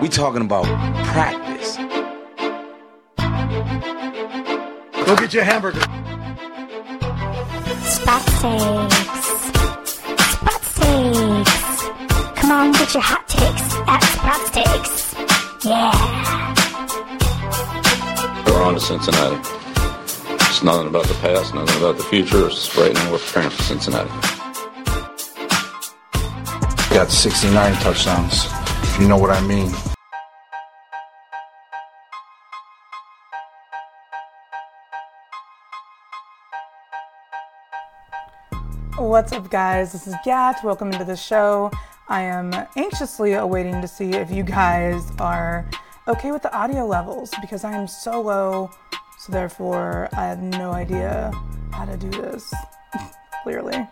We talking about practice. Go get your hamburger. Spot steaks. Spot steaks. Come on, get your hot takes at Spot Steaks. Yeah. We're on to Cincinnati. It's nothing about the past, nothing about the future. It's just right now we're preparing for Cincinnati. Got 69 touchdowns, if you know what I mean. What's up, guys? This is Gat. Welcome into the show. I am anxiously awaiting to see if you guys are okay with the audio levels because I am so low, so therefore I have no idea how to do this. Clearly,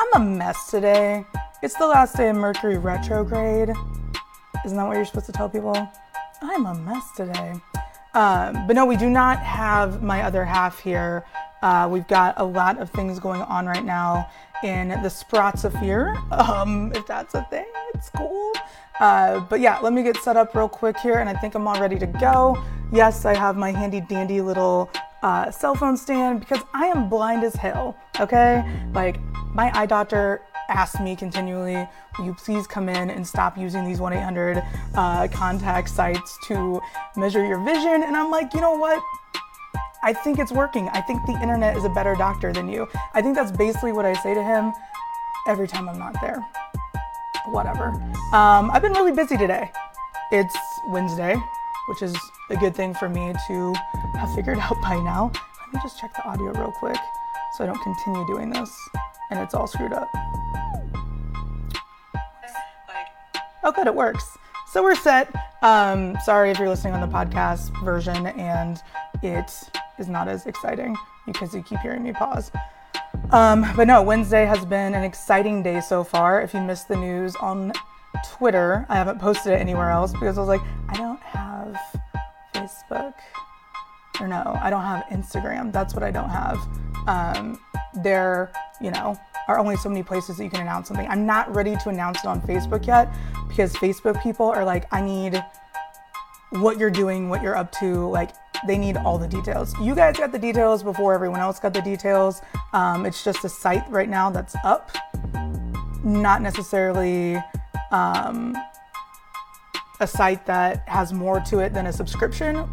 I'm a mess today. It's the last day of Mercury retrograde. Isn't that what you're supposed to tell people? I'm a mess today. Um, but no, we do not have my other half here. Uh, we've got a lot of things going on right now in the Sprots of Fear, um, if that's a thing. It's cool. Uh, but yeah, let me get set up real quick here, and I think I'm all ready to go. Yes, I have my handy dandy little uh, cell phone stand because I am blind as hell. Okay, like my eye doctor asked me continually, will you please come in and stop using these 1 800 uh, contact sites to measure your vision? And I'm like, you know what? I think it's working. I think the internet is a better doctor than you. I think that's basically what I say to him every time I'm not there. Whatever. Um, I've been really busy today. It's Wednesday, which is a good thing for me to have figured out by now. Let me just check the audio real quick so I don't continue doing this and it's all screwed up. Oh, good, it works. So we're set. Um, sorry if you're listening on the podcast version and it is not as exciting because you keep hearing me pause. Um, but no, Wednesday has been an exciting day so far. If you missed the news on Twitter, I haven't posted it anywhere else because I was like, I don't have Facebook. Or no, I don't have Instagram. That's what I don't have. Um, there, you know, are only so many places that you can announce something. I'm not ready to announce it on Facebook yet because Facebook people are like, I need what you're doing, what you're up to. Like, they need all the details. You guys got the details before everyone else got the details. Um, it's just a site right now that's up, not necessarily um, a site that has more to it than a subscription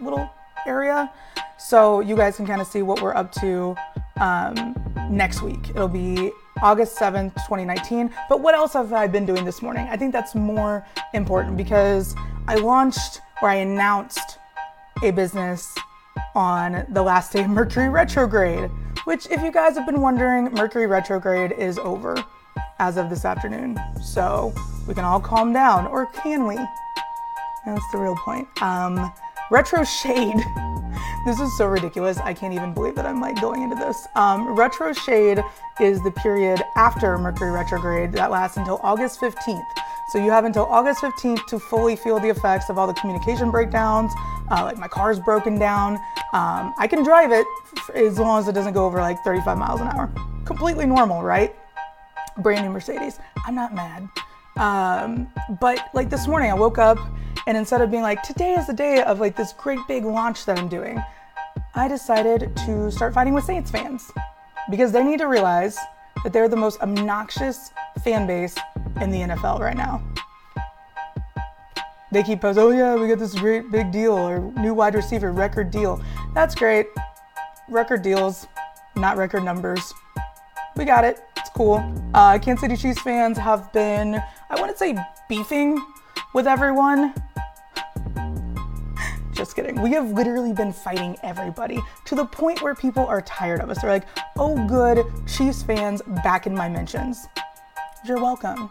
little area. So you guys can kind of see what we're up to um, next week. It'll be August 7th, 2019. But what else have I been doing this morning? I think that's more important because I launched or I announced a business on the last day of Mercury retrograde, which, if you guys have been wondering, Mercury retrograde is over as of this afternoon. So we can all calm down, or can we? That's the real point. Um, retro shade. this is so ridiculous. I can't even believe that I'm like going into this. Um, retro shade is the period after Mercury retrograde that lasts until August 15th. So you have until August 15th to fully feel the effects of all the communication breakdowns. Uh, like my car's broken down. Um, I can drive it as long as it doesn't go over like 35 miles an hour. Completely normal, right? Brand new Mercedes. I'm not mad. Um, but like this morning, I woke up and instead of being like, today is the day of like this great big launch that I'm doing, I decided to start fighting with Saints fans because they need to realize that they're the most obnoxious fan base in the NFL right now. They keep posting, oh yeah, we got this great big deal or new wide receiver record deal. That's great. Record deals, not record numbers. We got it. It's cool. Uh, Kansas City Chiefs fans have been, I wouldn't say beefing with everyone. Just kidding. We have literally been fighting everybody to the point where people are tired of us. They're like, oh, good, Chiefs fans back in my mentions. You're welcome.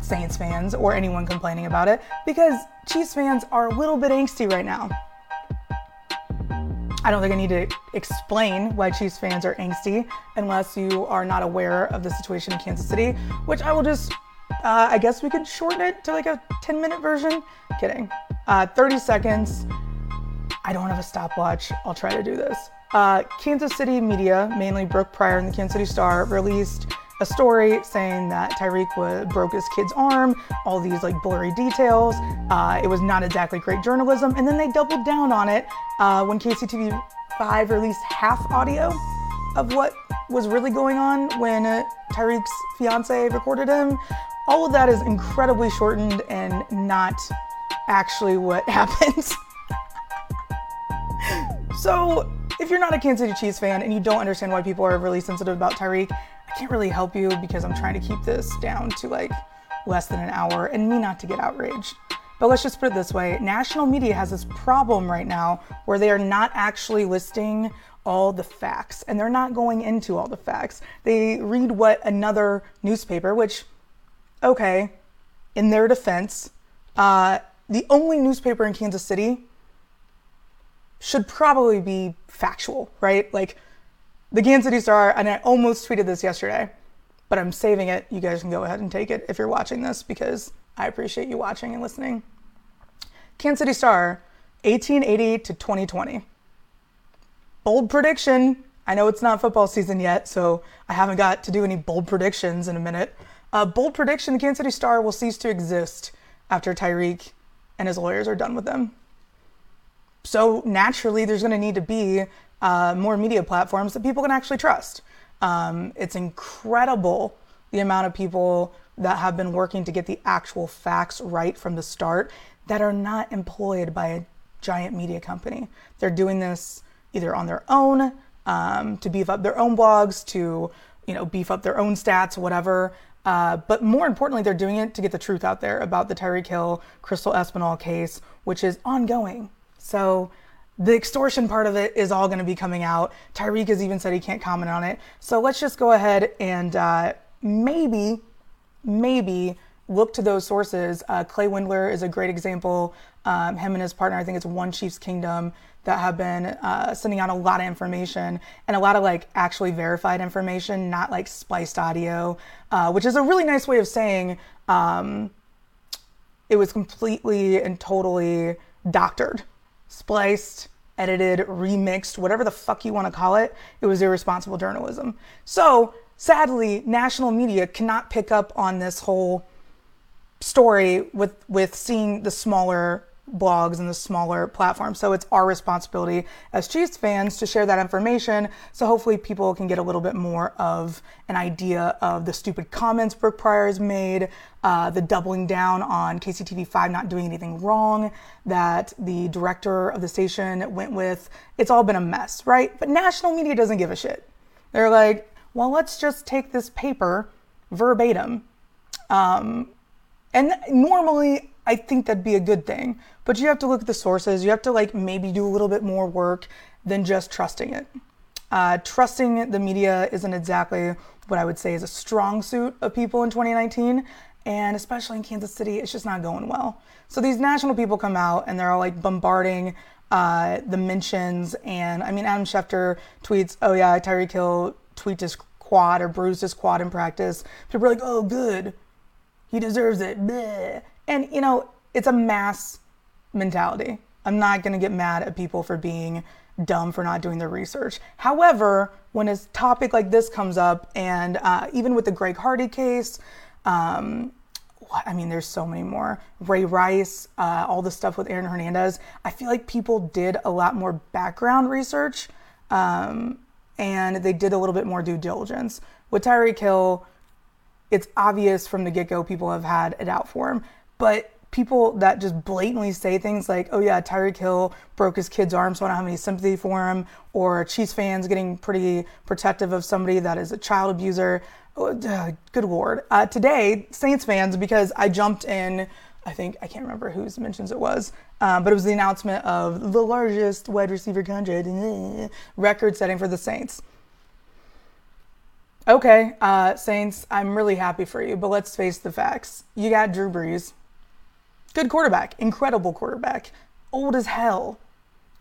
Saints fans or anyone complaining about it because Chiefs fans are a little bit angsty right now. I don't think I need to explain why Chiefs fans are angsty unless you are not aware of the situation in Kansas City, which I will just, uh, I guess we could shorten it to like a 10 minute version. Kidding. Uh, 30 seconds. I don't have a stopwatch. I'll try to do this. Uh, Kansas City media, mainly Brooke Pryor and the Kansas City Star, released a story saying that Tyreek broke his kid's arm, all these like blurry details. Uh, it was not exactly great journalism. And then they doubled down on it uh, when KCTV 5 released half audio of what was really going on when uh, Tyreek's fiance recorded him. All of that is incredibly shortened and not actually what happens. so, if you're not a Kansas City Chiefs fan and you don't understand why people are really sensitive about Tyreek, I can't really help you because I'm trying to keep this down to like less than an hour and me not to get outraged. But let's just put it this way national media has this problem right now where they are not actually listing all the facts and they're not going into all the facts. They read what another newspaper, which, okay, in their defense, uh, the only newspaper in Kansas City should probably be factual, right? Like the Kansas City Star, and I almost tweeted this yesterday, but I'm saving it. You guys can go ahead and take it if you're watching this because I appreciate you watching and listening. Kansas City Star, 1880 to 2020. Bold prediction. I know it's not football season yet, so I haven't got to do any bold predictions in a minute. Uh, bold prediction the Kansas City Star will cease to exist after Tyreek and his lawyers are done with them. So naturally, there's going to need to be uh, more media platforms that people can actually trust. Um, it's incredible the amount of people that have been working to get the actual facts right from the start that are not employed by a giant media company. They're doing this either on their own um, to beef up their own blogs, to you know beef up their own stats, whatever. Uh, but more importantly, they're doing it to get the truth out there about the Tyreek Hill, Crystal Espinal case, which is ongoing. So the extortion part of it is all going to be coming out. Tyreek has even said he can't comment on it. So let's just go ahead and uh, maybe, maybe look to those sources. Uh, Clay Windler is a great example. Um, him and his partner, I think it's One Chiefs Kingdom, that have been uh, sending out a lot of information and a lot of like actually verified information, not like spliced audio, uh, which is a really nice way of saying um, it was completely and totally doctored, spliced, edited, remixed, whatever the fuck you want to call it. It was irresponsible journalism. So sadly, national media cannot pick up on this whole story with with seeing the smaller blogs and the smaller platforms. So it's our responsibility as Chiefs fans to share that information. So hopefully people can get a little bit more of an idea of the stupid comments Brooke Pryor has made, uh, the doubling down on KCTV5 not doing anything wrong that the director of the station went with. It's all been a mess, right? But national media doesn't give a shit. They're like, well, let's just take this paper verbatim. Um, and normally, I think that'd be a good thing. But you have to look at the sources. You have to like maybe do a little bit more work than just trusting it. Uh, trusting the media isn't exactly what I would say is a strong suit of people in 2019. And especially in Kansas City, it's just not going well. So these national people come out and they're all like bombarding uh, the mentions. And I mean, Adam Schefter tweets, oh yeah, Tyreek Hill tweaked his quad or bruised his quad in practice. People are like, oh, good. He deserves it. Bleh. And, you know, it's a mass mentality. I'm not going to get mad at people for being dumb for not doing their research. However, when a topic like this comes up, and uh, even with the Greg Hardy case, um, I mean, there's so many more. Ray Rice, uh, all the stuff with Aaron Hernandez. I feel like people did a lot more background research, um, and they did a little bit more due diligence. With Tyreek Hill, it's obvious from the get go people have had it out for him, but people that just blatantly say things like, oh yeah, Tyreek Hill broke his kid's arm, so I don't have any sympathy for him, or Chiefs fans getting pretty protective of somebody that is a child abuser. Oh, good lord. Uh, today, Saints fans, because I jumped in, I think, I can't remember whose mentions it was, um, but it was the announcement of the largest wide receiver contract record setting for the Saints. Okay, uh, Saints, I'm really happy for you, but let's face the facts. You got Drew Brees, good quarterback, incredible quarterback, old as hell.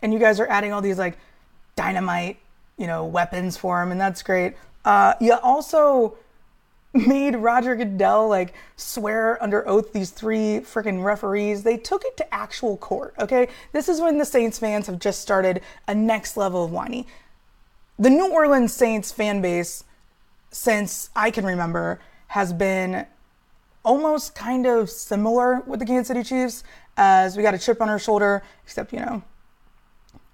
And you guys are adding all these like dynamite, you know, weapons for him, and that's great. Uh, you also made Roger Goodell like swear under oath these three freaking referees. They took it to actual court, okay? This is when the Saints fans have just started a next level of whiny. The New Orleans Saints fan base since I can remember has been almost kind of similar with the Kansas City Chiefs as we got a chip on our shoulder, except, you know,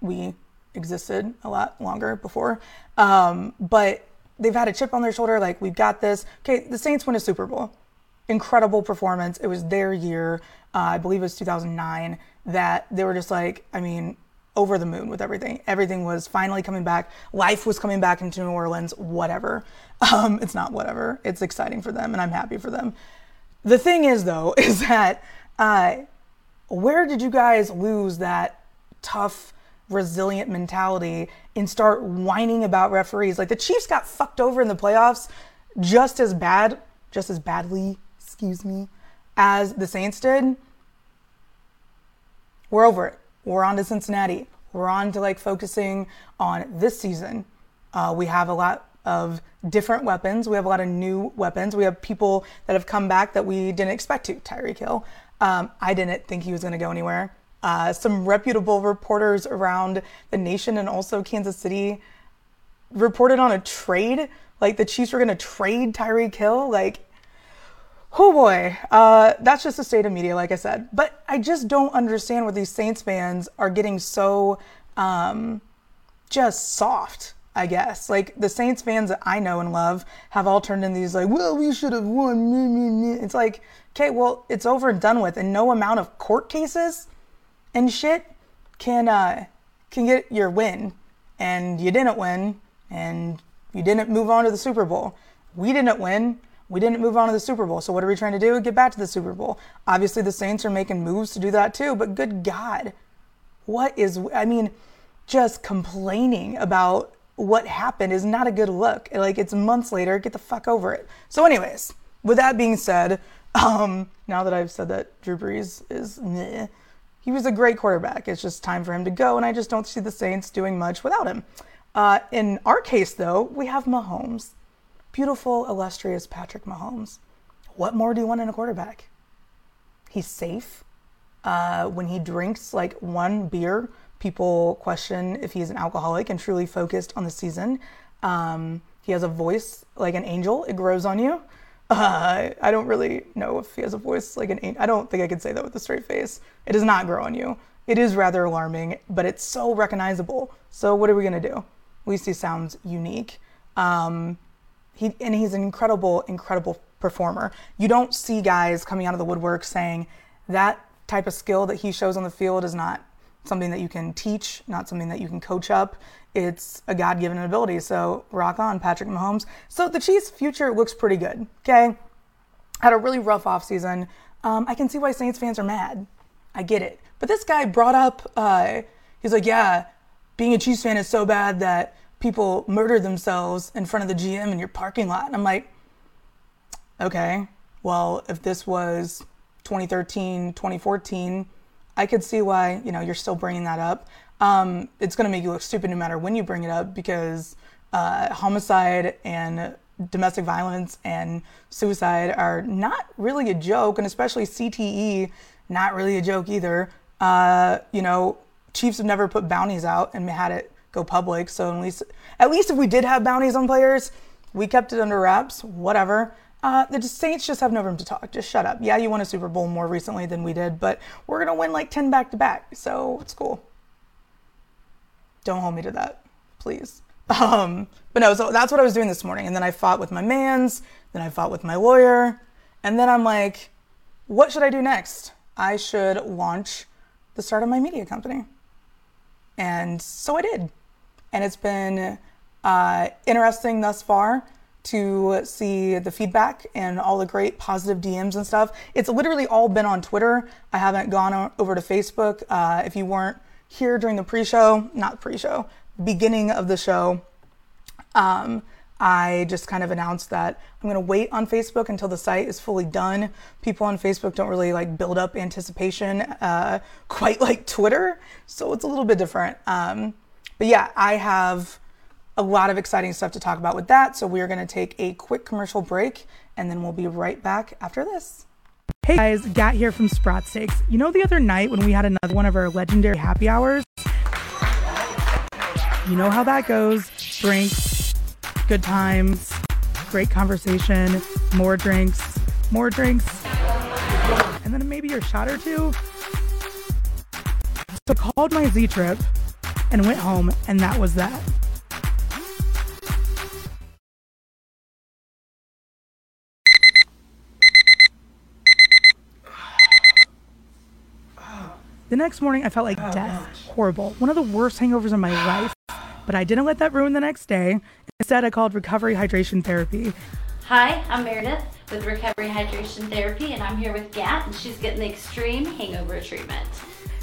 we existed a lot longer before. Um, but they've had a chip on their shoulder, like, we've got this. Okay, the Saints win a Super Bowl. Incredible performance. It was their year, uh, I believe it was 2009, that they were just like, I mean, over the moon with everything. Everything was finally coming back. Life was coming back into New Orleans, whatever. Um, it's not whatever. It's exciting for them, and I'm happy for them. The thing is, though, is that uh, where did you guys lose that tough, resilient mentality and start whining about referees? Like the Chiefs got fucked over in the playoffs just as bad, just as badly, excuse me, as the Saints did. We're over it. We're on to Cincinnati. We're on to like focusing on this season. Uh, we have a lot of different weapons. We have a lot of new weapons. We have people that have come back that we didn't expect to. Tyreek Hill. Um, I didn't think he was going to go anywhere. Uh, some reputable reporters around the nation and also Kansas City reported on a trade. Like the Chiefs were going to trade Tyreek Hill. Like, oh boy, uh, that's just the state of media, like I said. But I just don't understand where these Saints fans are getting so um, just soft I guess. Like the Saints fans that I know and love have all turned in these like, well, we should have won. It's like, okay, well, it's over and done with, and no amount of court cases and shit can uh, can get your win. And you didn't win, and you didn't move on to the Super Bowl. We didn't win. We didn't move on to the Super Bowl. So what are we trying to do? Get back to the Super Bowl. Obviously, the Saints are making moves to do that too. But good God, what is? I mean, just complaining about what happened is not a good look. Like it's months later, get the fuck over it. So, anyways, with that being said, um, now that I've said that Drew Brees is meh, he was a great quarterback. It's just time for him to go, and I just don't see the Saints doing much without him. Uh, in our case, though, we have Mahomes. Beautiful, illustrious Patrick Mahomes. What more do you want in a quarterback? He's safe. Uh, when he drinks like one beer people question if he's an alcoholic and truly focused on the season. Um, he has a voice like an angel, it grows on you. Uh, I don't really know if he has a voice like an angel. I don't think I could say that with a straight face. It does not grow on you. It is rather alarming, but it's so recognizable. So, what are we going to do? He sounds unique. Um, he, and he's an incredible, incredible performer. You don't see guys coming out of the woodwork saying that type of skill that he shows on the field is not something that you can teach, not something that you can coach up. It's a God given ability. So rock on, Patrick Mahomes. So the Chiefs' future looks pretty good. Okay. Had a really rough offseason. Um, I can see why Saints fans are mad. I get it. But this guy brought up, uh, he's like, yeah, being a Chiefs fan is so bad that people murder themselves in front of the GM in your parking lot. And I'm like, okay, well, if this was 2013, 2014, I could see why you know you're still bringing that up. Um, it's going to make you look stupid no matter when you bring it up because uh, homicide and domestic violence and suicide are not really a joke, and especially CTE, not really a joke either. Uh, you know, Chiefs have never put bounties out and had it go public, so at least at least if we did have bounties on players, we kept it under wraps. Whatever. Uh, the Saints just have no room to talk. Just shut up. Yeah, you won a Super Bowl more recently than we did, but we're going to win like 10 back to back. So it's cool. Don't hold me to that, please. Um, but no, so that's what I was doing this morning. And then I fought with my mans, then I fought with my lawyer. And then I'm like, what should I do next? I should launch the start of my media company. And so I did. And it's been uh, interesting thus far to see the feedback and all the great positive DMs and stuff. It's literally all been on Twitter. I haven't gone over to Facebook. Uh, if you weren't here during the pre show, not pre show, beginning of the show, um, I just kind of announced that I'm going to wait on Facebook until the site is fully done. People on Facebook don't really like build up anticipation uh, quite like Twitter, so it's a little bit different. Um, but yeah, I have a lot of exciting stuff to talk about with that. So we are going to take a quick commercial break and then we'll be right back after this. Hey guys, Gat here from Sprat Steaks. You know the other night when we had another one of our legendary happy hours? You know how that goes. Drinks, good times, great conversation, more drinks, more drinks, and then maybe a shot or two. So I called my Z trip and went home, and that was that. The next morning, I felt like oh, death. Horrible. One of the worst hangovers of my life. But I didn't let that ruin the next day. Instead, I called recovery hydration therapy. Hi, I'm Meredith with Recovery Hydration Therapy, and I'm here with Gat, and she's getting the extreme hangover treatment.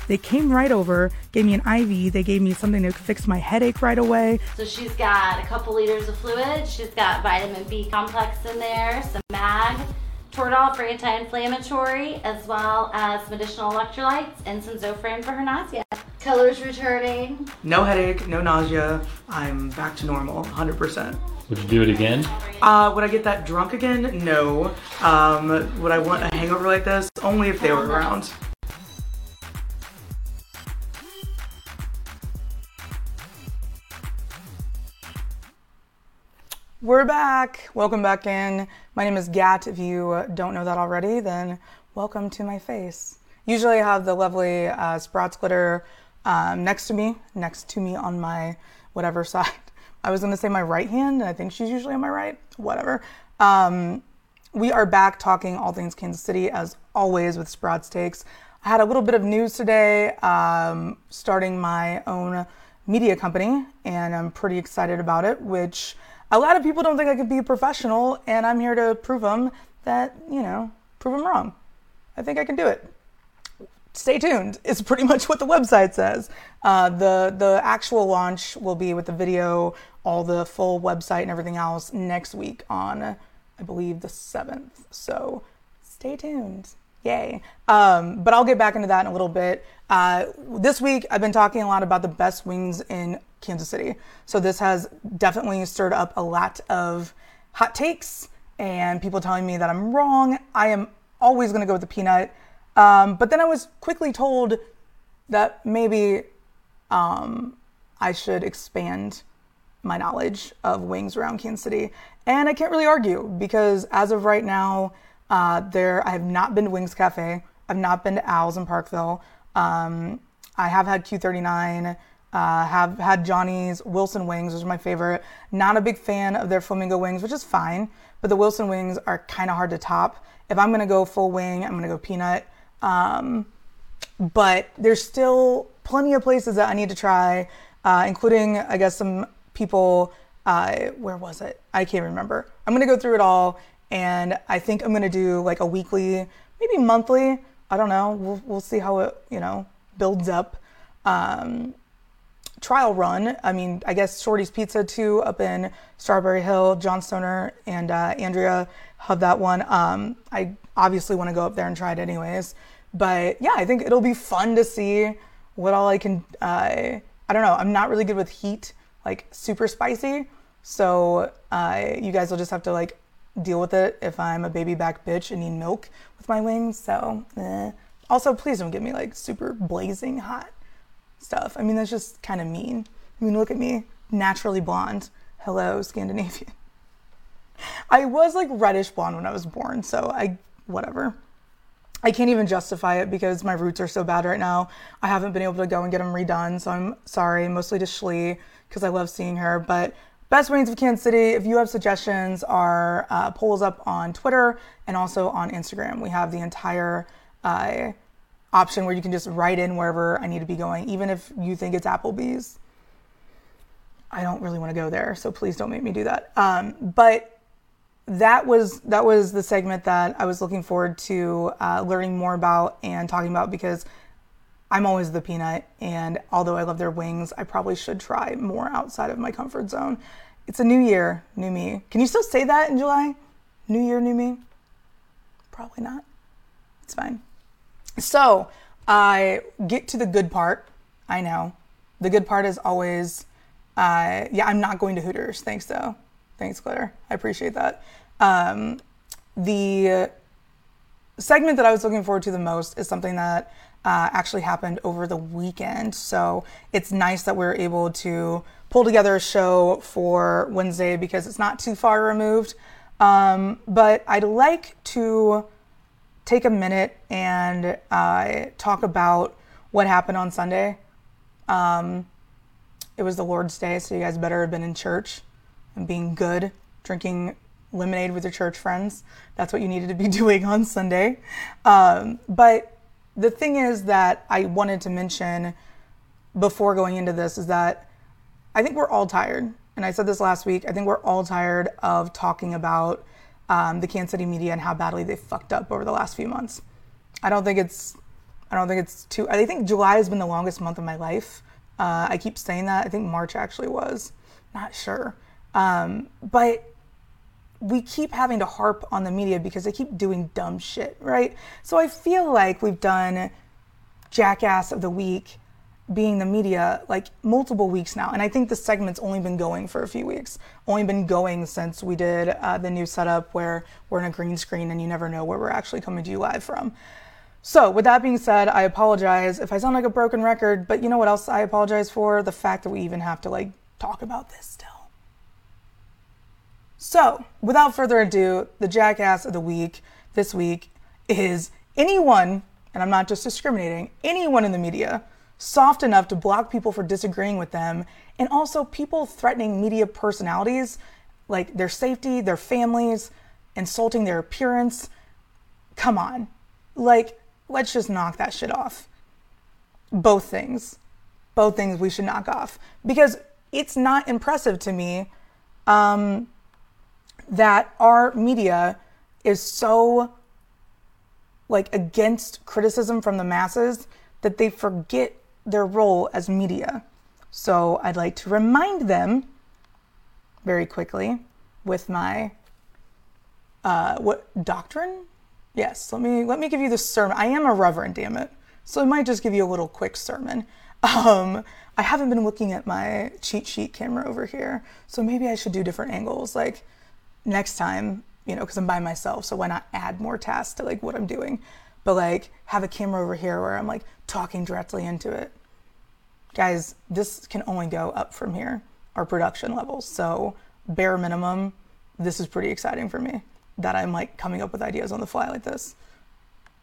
They came right over, gave me an IV, they gave me something to fix my headache right away. So she's got a couple liters of fluid, she's got vitamin B complex in there, some mag, Toradol for anti-inflammatory, as well as some additional electrolytes and some Zofran for her nausea. Colors returning. No headache, no nausea. I'm back to normal, 100%. Would you do it again? Uh, would I get that drunk again? No. Um, would I want a hangover like this? Only if they were around. We're back. Welcome back in. My name is Gat. If you uh, don't know that already, then welcome to my face. Usually I have the lovely uh, Sprouts glitter um, next to me, next to me on my whatever side. I was going to say my right hand, and I think she's usually on my right. Whatever. Um, we are back talking all things Kansas City as always with Sprouts Takes. I had a little bit of news today, um, starting my own media company, and I'm pretty excited about it, which a lot of people don't think I could be a professional, and I'm here to prove them that, you know, prove them wrong. I think I can do it. Stay tuned. It's pretty much what the website says. Uh, the the actual launch will be with the video, all the full website and everything else next week on, I believe, the seventh. So stay tuned. Yay. Um, but I'll get back into that in a little bit. Uh, this week, I've been talking a lot about the best wings in Kansas City. So this has definitely stirred up a lot of hot takes and people telling me that I'm wrong. I am always going to go with the peanut. Um, but then I was quickly told that maybe um, I should expand my knowledge of wings around Kansas City. And I can't really argue because as of right now, uh, there I have not been to Wings Cafe. I've not been to Owls in Parkville. Um, I have had Q39. Uh, have had Johnny's Wilson wings, which is my favorite. Not a big fan of their flamingo wings, which is fine, but the Wilson wings are kind of hard to top. If I'm gonna go full wing, I'm gonna go peanut. Um, but there's still plenty of places that I need to try, uh, including, I guess, some people. Uh, where was it? I can't remember. I'm gonna go through it all, and I think I'm gonna do like a weekly, maybe monthly. I don't know. We'll we'll see how it you know builds up. Um, trial run. I mean, I guess Shorty's Pizza too up in Strawberry Hill. John Stoner and uh, Andrea have that one. Um, I obviously want to go up there and try it anyways. But yeah, I think it'll be fun to see what all I can. Uh, I don't know. I'm not really good with heat, like super spicy. So uh, you guys will just have to like deal with it if I'm a baby back bitch and need milk with my wings. So eh. also, please don't get me like super blazing hot stuff. I mean, that's just kind of mean. I mean, look at me, naturally blonde. Hello, Scandinavian. I was like reddish blonde when I was born, so I, whatever. I can't even justify it because my roots are so bad right now. I haven't been able to go and get them redone, so I'm sorry, mostly to Shlee because I love seeing her. But best wings of Kansas City, if you have suggestions, are uh, polls up on Twitter and also on Instagram. We have the entire uh, option where you can just write in wherever I need to be going, even if you think it's Applebee's. I don't really want to go there, so please don't make me do that. Um, but that was that was the segment that I was looking forward to uh, learning more about and talking about because I'm always the peanut, and although I love their wings, I probably should try more outside of my comfort zone. It's a new year, new me. Can you still say that in July? New year, new me? Probably not. It's fine. So I get to the good part. I know. The good part is always, uh, yeah, I'm not going to Hooters. Thanks, though. Thanks, Glitter. I appreciate that. Um, the segment that I was looking forward to the most is something that uh, actually happened over the weekend. So it's nice that we're able to pull together a show for Wednesday because it's not too far removed. Um, but I'd like to take a minute and uh, talk about what happened on Sunday. Um, it was the Lord's Day, so you guys better have been in church and being good, drinking lemonade with your church friends. That's what you needed to be doing on Sunday. Um, but the thing is that I wanted to mention before going into this is that I think we're all tired. And I said this last week. I think we're all tired of talking about um, the Kansas City media and how badly they fucked up over the last few months. I don't think it's. I don't think it's too. I think July has been the longest month of my life. Uh, I keep saying that. I think March actually was. Not sure. Um, but we keep having to harp on the media because they keep doing dumb shit, right? So I feel like we've done Jackass of the Week being the media like multiple weeks now. And I think the segment's only been going for a few weeks, only been going since we did uh, the new setup where we're in a green screen and you never know where we're actually coming to you live from. So, with that being said, I apologize if I sound like a broken record, but you know what else I apologize for? The fact that we even have to like talk about this still. So, without further ado, the jackass of the week this week is anyone, and I'm not just discriminating, anyone in the media soft enough to block people for disagreeing with them, and also people threatening media personalities, like their safety, their families, insulting their appearance. Come on. Like, let's just knock that shit off. Both things. Both things we should knock off. Because it's not impressive to me um, that our media is so like against criticism from the masses that they forget their role as media. So I'd like to remind them very quickly with my uh, what doctrine? Yes, let me let me give you the sermon. I am a reverend, damn it. So I might just give you a little quick sermon. Um, I haven't been looking at my cheat sheet camera over here, so maybe I should do different angles. Like next time, you know, because I'm by myself, so why not add more tasks to like what I'm doing? But like have a camera over here where I'm like talking directly into it. Guys, this can only go up from here, our production levels. So bare minimum, this is pretty exciting for me that I'm like coming up with ideas on the fly like this.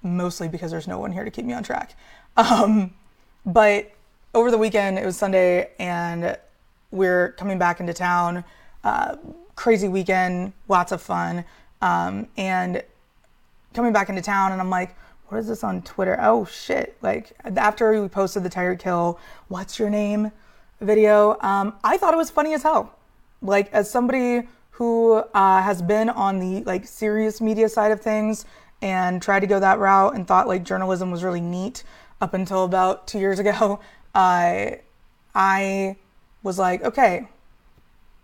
Mostly because there's no one here to keep me on track. Um, but over the weekend, it was Sunday, and we're coming back into town. Uh, crazy weekend, lots of fun. Um, and coming back into town, and I'm like, what is this on Twitter? Oh shit. Like, after we posted the Tyreek Hill, what's your name video, um, I thought it was funny as hell. Like, as somebody who uh, has been on the like serious media side of things and tried to go that route and thought like journalism was really neat up until about two years ago, I I was like, okay,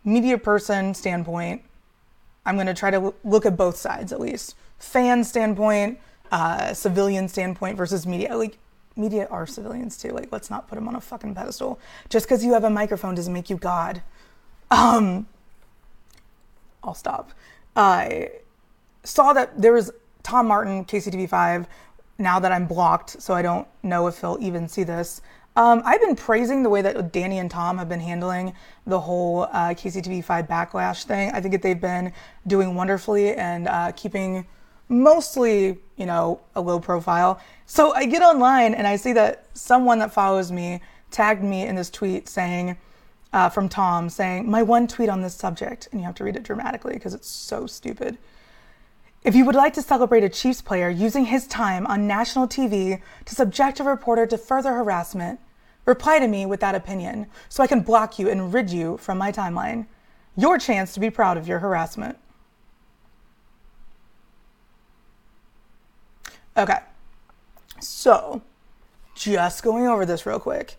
media person standpoint, I'm to try to look at both sides at least. Fan standpoint, uh, civilian standpoint versus media. Like, media are civilians too. Like, let's not put them on a fucking pedestal. Just because you have a microphone doesn't make you God. Um, I'll stop. I saw that there was Tom Martin, KCTV5. Now that I'm blocked, so I don't know if he'll even see this. Um, I've been praising the way that Danny and Tom have been handling the whole uh, KCTV5 backlash thing. I think that they've been doing wonderfully and uh, keeping mostly, you know, a low profile. So I get online and I see that someone that follows me tagged me in this tweet saying, uh, from Tom, saying, My one tweet on this subject, and you have to read it dramatically because it's so stupid. If you would like to celebrate a Chiefs player using his time on national TV to subject a reporter to further harassment, reply to me with that opinion so I can block you and rid you from my timeline. Your chance to be proud of your harassment. Okay, so just going over this real quick.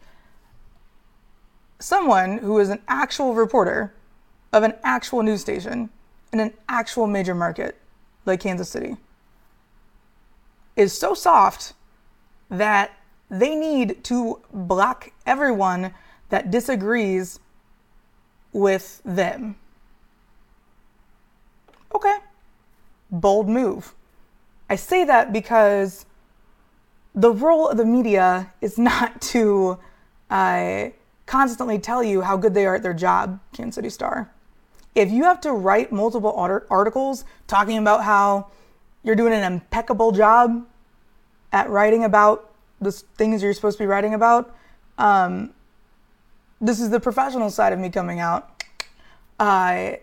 Someone who is an actual reporter of an actual news station in an actual major market like Kansas City is so soft that they need to block everyone that disagrees with them. Okay. Bold move. I say that because the role of the media is not to uh, constantly tell you how good they are at their job, Kansas City Star. If you have to write multiple articles talking about how you're doing an impeccable job at writing about the things you're supposed to be writing about, um, this is the professional side of me coming out. I,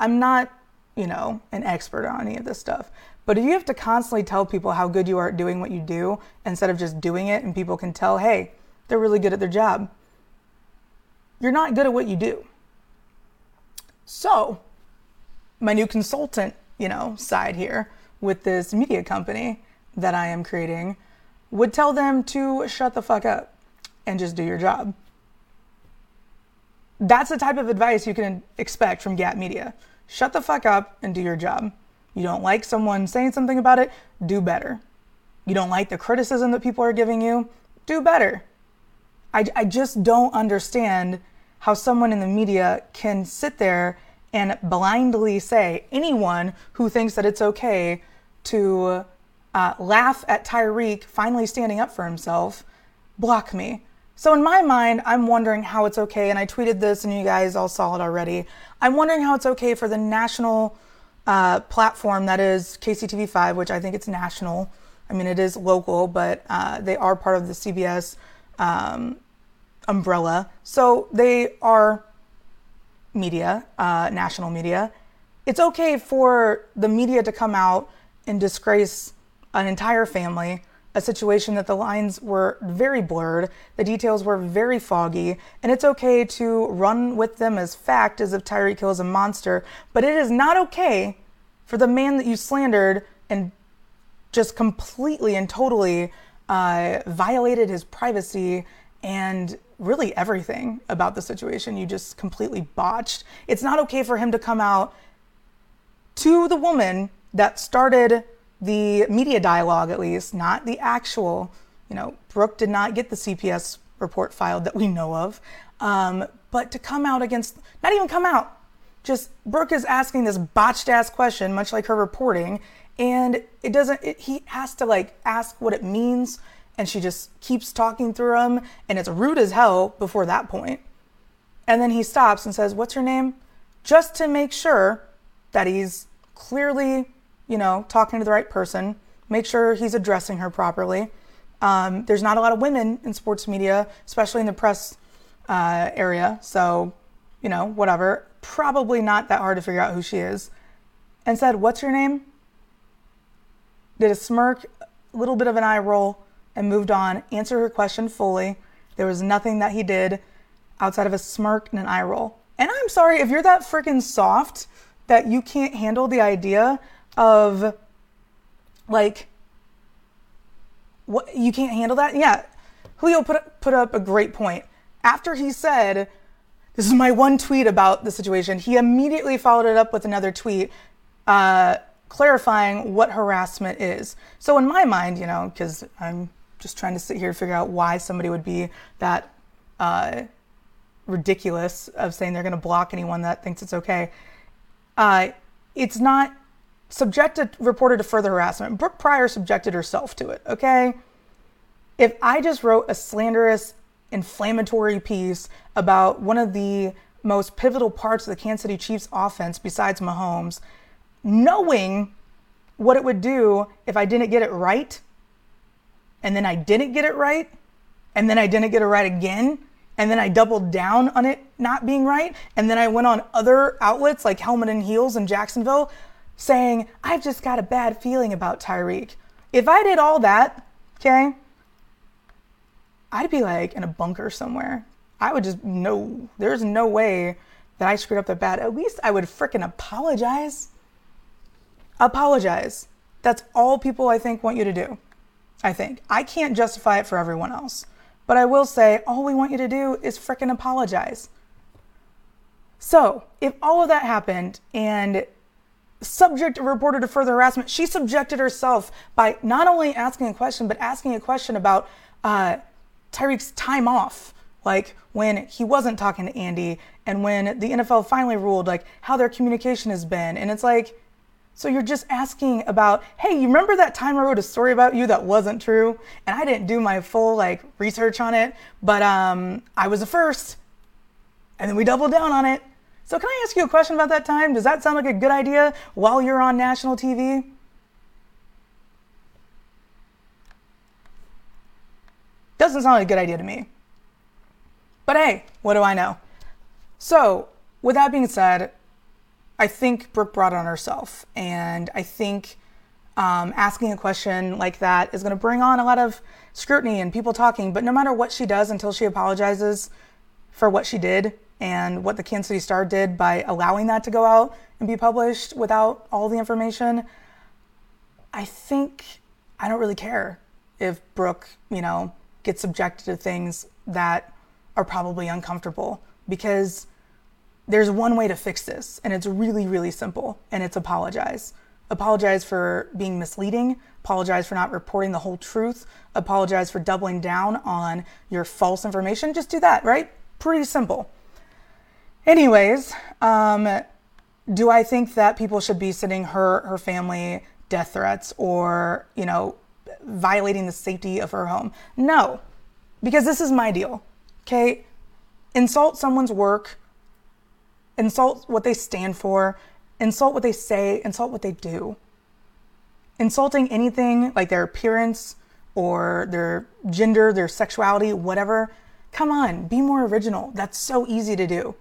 I'm not, you know, an expert on any of this stuff. But if you have to constantly tell people how good you are at doing what you do instead of just doing it and people can tell, hey, they're really good at their job, you're not good at what you do. So, my new consultant, you know, side here with this media company that I am creating would tell them to shut the fuck up and just do your job. That's the type of advice you can expect from Gap Media. Shut the fuck up and do your job. You don't like someone saying something about it, do better. You don't like the criticism that people are giving you, do better. I, I just don't understand how someone in the media can sit there and blindly say anyone who thinks that it's okay to uh, laugh at Tyreek finally standing up for himself, block me. So in my mind, I'm wondering how it's okay, and I tweeted this, and you guys all saw it already. I'm wondering how it's okay for the national uh, platform that is KCTV5, which I think it's national. I mean, it is local, but uh, they are part of the CBS um, umbrella. So they are media, uh, national media. It's okay for the media to come out and disgrace an entire family, a situation that the lines were very blurred, the details were very foggy, and it's okay to run with them as fact as if Tyreek Hill is a monster, but it is not okay for the man that you slandered and just completely and totally uh, violated his privacy and really everything about the situation you just completely botched. It's not okay for him to come out to the woman that started the media dialogue, at least, not the actual. You know, Brooke did not get the CPS report filed that we know of. Um, but to come out against, not even come out, just Brooke is asking this botched ass question, much like her reporting, and it doesn't, it, he has to like ask what it means, and she just keeps talking through him, and it's rude as hell before that point. And then he stops and says, What's your name? Just to make sure that he's clearly, you know, talking to the right person, make sure he's addressing her properly. Um, there's not a lot of women in sports media, especially in the press uh, area. So, you know, whatever. Probably not that hard to figure out who she is. And said, What's your name? Did a smirk, a little bit of an eye roll, and moved on, answered her question fully. There was nothing that he did outside of a smirk and an eye roll. And I'm sorry if you're that freaking soft that you can't handle the idea of like what you can't handle that? Yeah. Julio put put up a great point. After he said, "This is my one tweet about the situation," he immediately followed it up with another tweet uh, clarifying what harassment is. So in my mind, you know, because I'm just trying to sit here and figure out why somebody would be that uh, ridiculous of saying they're going to block anyone that thinks it's okay. Uh, it's not subjected reported to further harassment. Brooke Pryor subjected herself to it. Okay, if I just wrote a slanderous, inflammatory piece about one of the most pivotal parts of the Kansas City Chiefs offense besides Mahomes, knowing what it would do if I didn't get it right, and then I didn't get it right, and then I didn't get it right again, and then I doubled down on it not being right, and then I went on other outlets like Helmet and Heels in Jacksonville saying, I've just got a bad feeling about Tyreek. If I did all that, okay, I'd be like in a bunker somewhere. I would just no, there's no way that I screwed up that bad. At least I would fricking apologize. Apologize. That's all people I think want you to do. I think. I can't justify it for everyone else. But I will say all we want you to do is fricking apologize. So, if all of that happened and subject reported to further harassment, she subjected herself by not only asking a question, but asking a question about uh, Tyreek's time off, like when he wasn't talking to Andy and when the NFL finally ruled, like how their communication has been. And it's like, so you're just asking about, hey, you remember that time I wrote a story about you that wasn't true? And I didn't do my full like research on it, but um, I was the first. And then we doubled down on it. So, can I ask you a question about that time? Does that sound like a good idea while you're on national TV? Doesn't sound like a good idea to me. But hey, what do I know? So, with that being said, I think Brooke brought on herself. And I think um, asking a question like that is going to bring on a lot of scrutiny and people talking. But no matter what she does until she apologizes for what she did and what the Kansas City Star did by allowing that to go out and be published without all the information, I think I don't really care if Brooke, you know, gets subjected to things that are probably uncomfortable because there's one way to fix this, and it's really, really simple, and it's apologize. Apologize for being misleading, apologize for not reporting the whole truth, apologize for doubling down on your false information. Just do that, right? Pretty simple. Anyways, um, do I think that people should be sending her her family death threats or you know violating the safety of her home? No, because this is my deal. Okay, insult someone's work, insult what they stand for, insult what they say, insult what they do. Insulting anything like their appearance or their gender, their sexuality, whatever. Come on, be more original. That's so easy to do.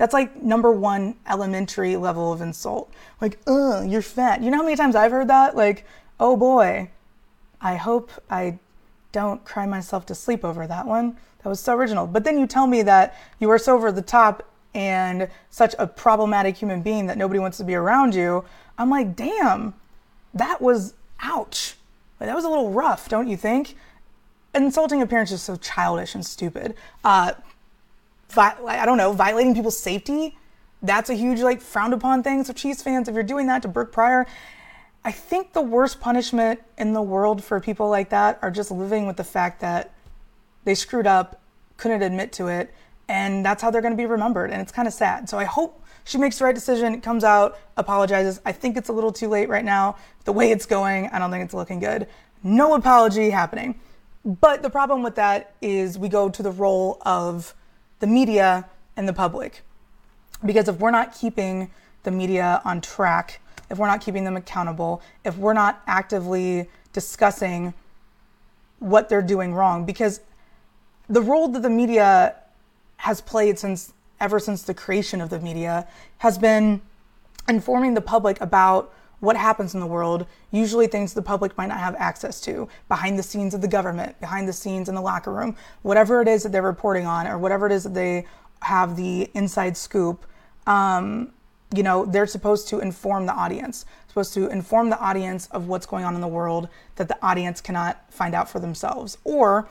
That's like number one elementary level of insult. Like, ugh, you're fat. You know how many times I've heard that? Like, oh boy, I hope I don't cry myself to sleep over that one. That was so original. But then you tell me that you are so over the top and such a problematic human being that nobody wants to be around you. I'm like, damn, that was ouch. That was a little rough, don't you think? Insulting appearance is so childish and stupid. Uh, vi- I don't know, violating people's safety. That's a huge, like, frowned upon thing. So, Chiefs fans, if you're doing that to Brooke Pryor, I think the worst punishment in the world for people like that are just living with the fact that they screwed up, couldn't admit to it, and that's how they're going to be remembered. And it's kind of sad. So I hope she makes the right decision, comes out, apologizes. I think it's a little too late right now. The way it's going, I don't think it's looking good. No apology happening. But the problem with that is we go to the role of the media and the public. Because if we're not keeping the media on track, if we're not keeping them accountable, if we're not actively discussing what they're doing wrong, because the role that the media has played since ever since the creation of the media has been informing the public about what happens in the world, usually things the public might not have access to, behind the scenes of the government, behind the scenes in the locker room, whatever it is that they're reporting on, or whatever it is that they have the inside scoop. Um, you know, they're supposed to inform the audience, supposed to inform the audience of what's going on in the world that the audience cannot find out for themselves, or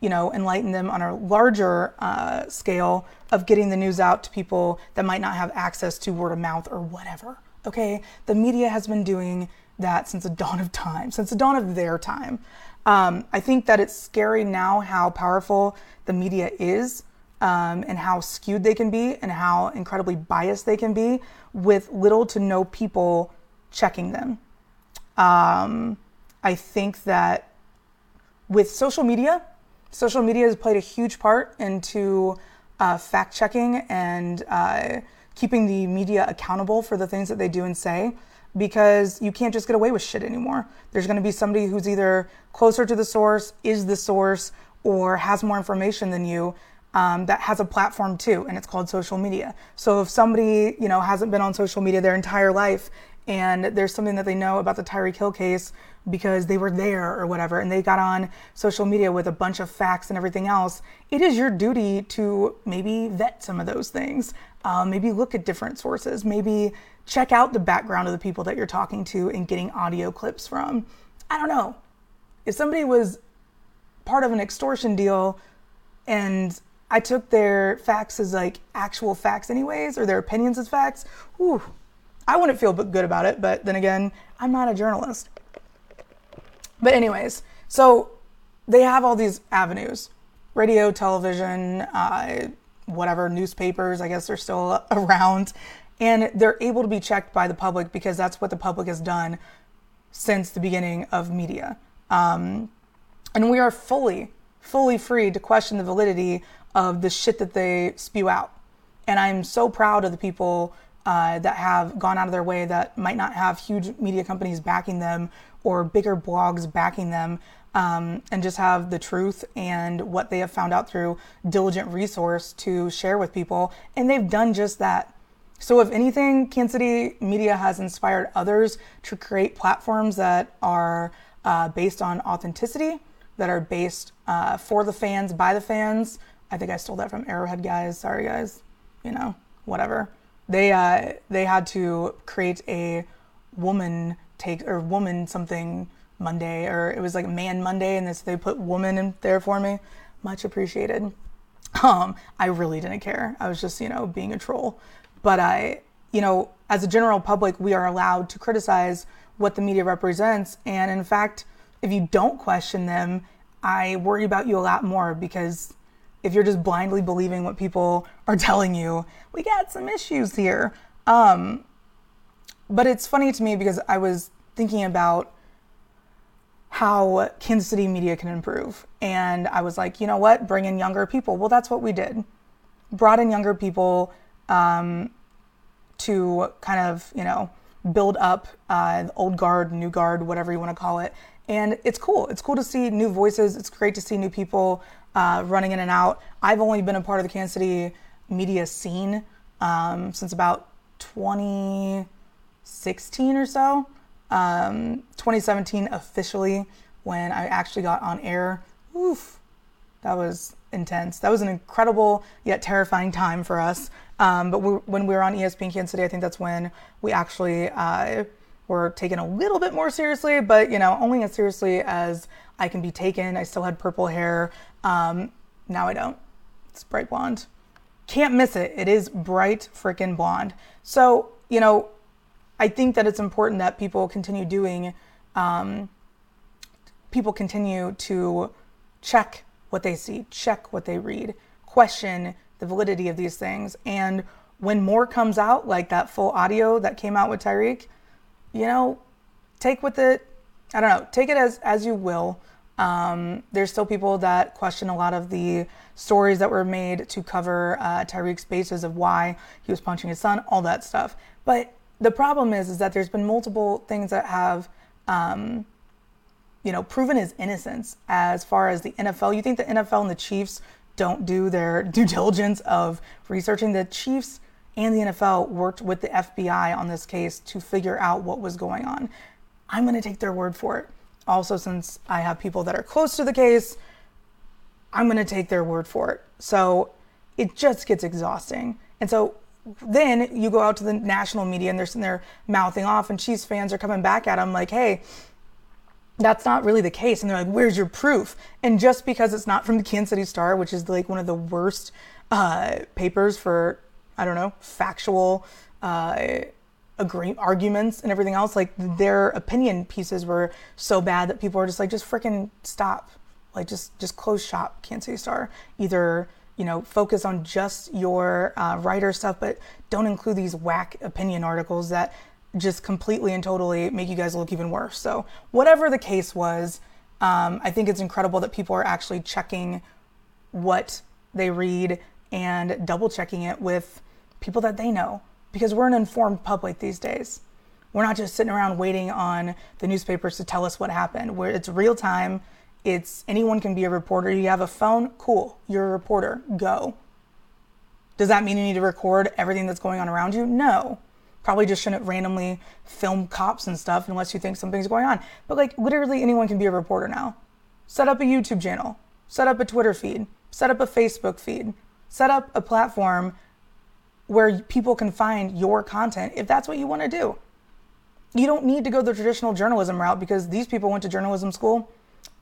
you know, enlighten them on a larger uh, scale of getting the news out to people that might not have access to word of mouth or whatever. Okay, the media has been doing that since the dawn of time, since the dawn of their time. Um, I think that it's scary now how powerful the media is um, and how skewed they can be and how incredibly biased they can be with little to no people checking them. Um, I think that with social media, social media has played a huge part into uh, fact checking and uh, keeping the media accountable for the things that they do and say because you can't just get away with shit anymore. There's going to be somebody who's either closer to the source, is the source, or has more information than you um, that has a platform too, and it's called social media. So if somebody you know hasn't been on social media their entire life and there's something that they know about the Tyreek Hill case because they were there or whatever, and they got on social media with a bunch of facts and everything else, it is your duty to maybe vet some of those things. Um, maybe look at different sources. Maybe check out the background of the people that you're talking to and getting audio clips from. I don't know. If somebody was part of an extortion deal and I took their facts as like actual facts, anyways, or their opinions as facts, whew, I wouldn't feel good about it. But then again, I'm not a journalist. But, anyways, so they have all these avenues radio, television, uh, whatever, newspapers, I guess they're still around. And they're able to be checked by the public because that's what the public has done since the beginning of media. Um, and we are fully, fully free to question the validity of the shit that they spew out. And I'm so proud of the people uh, that have gone out of their way that might not have huge media companies backing them or bigger blogs backing them um, and just have the truth and what they have found out through diligent resource to share with people. And they've done just that. So, if anything, Kansas City media has inspired others to create platforms that are uh, based on authenticity, that are based uh, for the fans, by the fans. I think I stole that from Arrowhead guys. Sorry, guys. You know, whatever. They uh, they had to create a woman take or woman something Monday, or it was like Man Monday, and this they put woman in there for me. Much appreciated. Um, I really didn't care. I was just you know being a troll, but I you know as a general public we are allowed to criticize what the media represents, and in fact, if you don't question them, I worry about you a lot more because if you're just blindly believing what people are telling you, we got some issues here. Um, but it's funny to me because I was thinking about how Kansas City media can improve. And I was like, you know what? Bring in younger people. Well, that's what we did. Brought in younger people um, to kind of, you know, build up uh, the old guard, new guard, whatever you want to call it. And it's cool. It's cool to see new voices. It's great to see new people uh, running in and out. I've only been a part of the Kansas City media scene um, since about 2016 or so. Um, 2017 officially when I actually got on air. Oof, that was intense. That was an incredible yet terrifying time for us. Um, but we, when we were on ESPN Kansas City, I think that's when we actually uh, were taken a little bit more seriously, but you know, only as seriously as I can be taken. I still had purple hair. Um, now I don't. It's bright blonde. Can't miss it. It is bright freaking blonde. So, you know, I think that it's important that people continue doing, um, people continue to check what they see, check what they read, question the validity of these things. And when more comes out, like that full audio that came out with Tyreek, you know, take with it, I don't know, take it as, as you will. Um, there's still people that question a lot of the stories that were made to cover uh, Tyreek's bases of why he was punching his son, all that stuff. But the problem is, is that there's been multiple things that have, um, you know, proven his innocence as far as the NFL. You think the NFL and the Chiefs don't do their due diligence of researching the Chiefs and the NFL worked with the FBI on this case to figure out what was going on. I'm going to take their word for it. Also, since I have people that are close to the case, I'm going to take their word for it. So it just gets exhausting. And so then you go out to the national media and they're sitting there mouthing off, and Chiefs fans are coming back at them like, hey, that's not really the case. And they're like, where's your proof? And just because it's not from the Kansas City Star, which is like one of the worst uh, papers for, I don't know, factual uh, agree- arguments and everything else, like their opinion pieces were so bad that people were just like, just freaking stop. Like, just, just close shop, Kansas City Star. Either you know, focus on just your uh, writer stuff, but don't include these whack opinion articles that just completely and totally make you guys look even worse. So, whatever the case was, um, I think it's incredible that people are actually checking what they read and double checking it with people that they know because we're an informed public these days. We're not just sitting around waiting on the newspapers to tell us what happened, where it's real time it's anyone can be a reporter. You have a phone, cool. You're a reporter. Go. Does that mean you need to record everything that's going on around you? No. Probably just shouldn't randomly film cops and stuff unless you think something's going on. But like literally anyone can be a reporter now. Set up a YouTube channel, set up a Twitter feed, set up a Facebook feed, set up a platform where people can find your content if that's what you want to do. You don't need to go the traditional journalism route because these people went to journalism school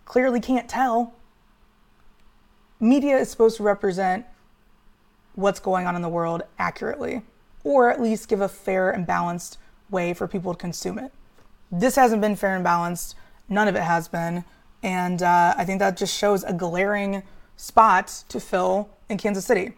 clearly can't tell. Media is supposed to represent what's going on in the world accurately, or at least give a fair and balanced way for people to consume it. This hasn't been fair and balanced, none of it has been. And uh, I think that just shows a glaring spot to fill in Kansas City.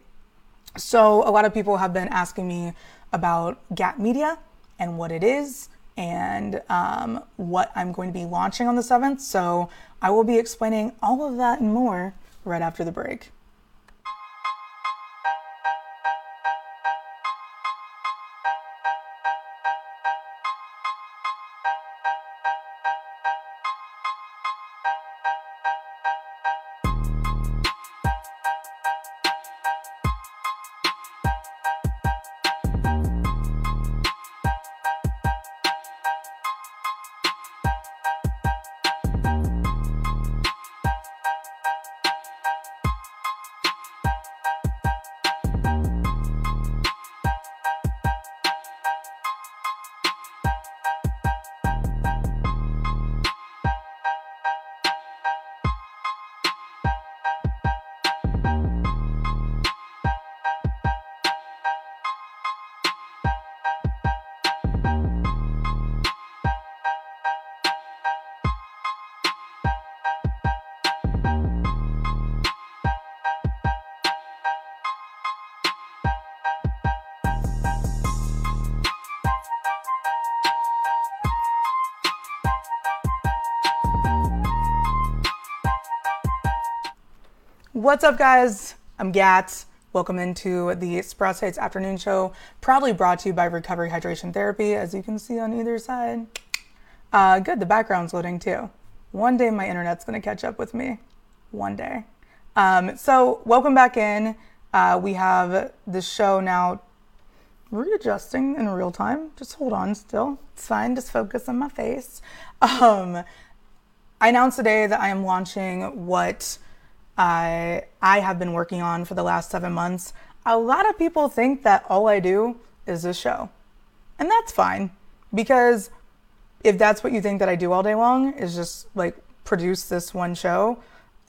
So, a lot of people have been asking me about Gat Media and what it is and um, what I'm going to be launching on the 7th. So I will be explaining all of that and more right after the break. What's up, guys? I'm Gats. Welcome into the Sprout States Afternoon Show, proudly brought to you by Recovery Hydration Therapy, as you can see on either side. Uh, good, the background's loading too. One day my internet's gonna catch up with me. One day. Um, so, welcome back in. Uh, we have the show now readjusting in real time. Just hold on still. It's fine. Just focus on my face. Um, I announced today that I am launching what I I have been working on for the last seven months. A lot of people think that all I do is this show, and that's fine because if that's what you think that I do all day long is just like produce this one show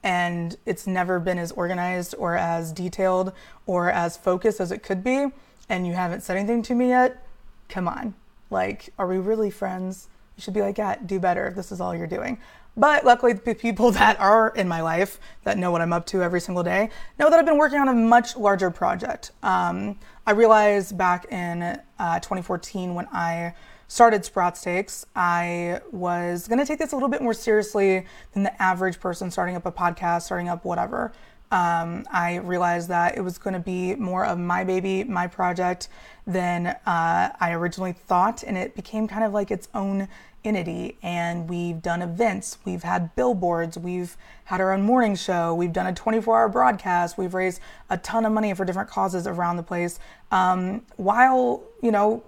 and it's never been as organized or as detailed or as focused as it could be and you haven't said anything to me yet, come on. Like, are we really friends? You should be like, yeah, do better if this is all you're doing. But luckily, the people that are in my life that know what I'm up to every single day know that I've been working on a much larger project. Um, I realized back in uh, 2014 when I started Sprout Steaks, I was going to take this a little bit more seriously than the average person starting up a podcast, starting up whatever. Um, I realized that it was going to be more of my baby, my project than uh, I originally thought, and it became kind of like its own entity. And we've done events, we've had billboards, we've had our own morning show, we've done a 24 hour broadcast, we've raised a ton of money for different causes around the place. Um, while, you know,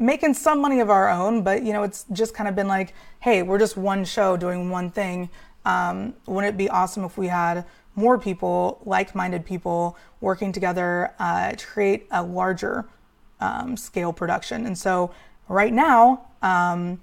making some money of our own, but you know, it's just kind of been like, hey, we're just one show doing one thing. Um, wouldn't it be awesome if we had more people, like minded people, working together uh, to create a larger um, scale production? And so, right now, um,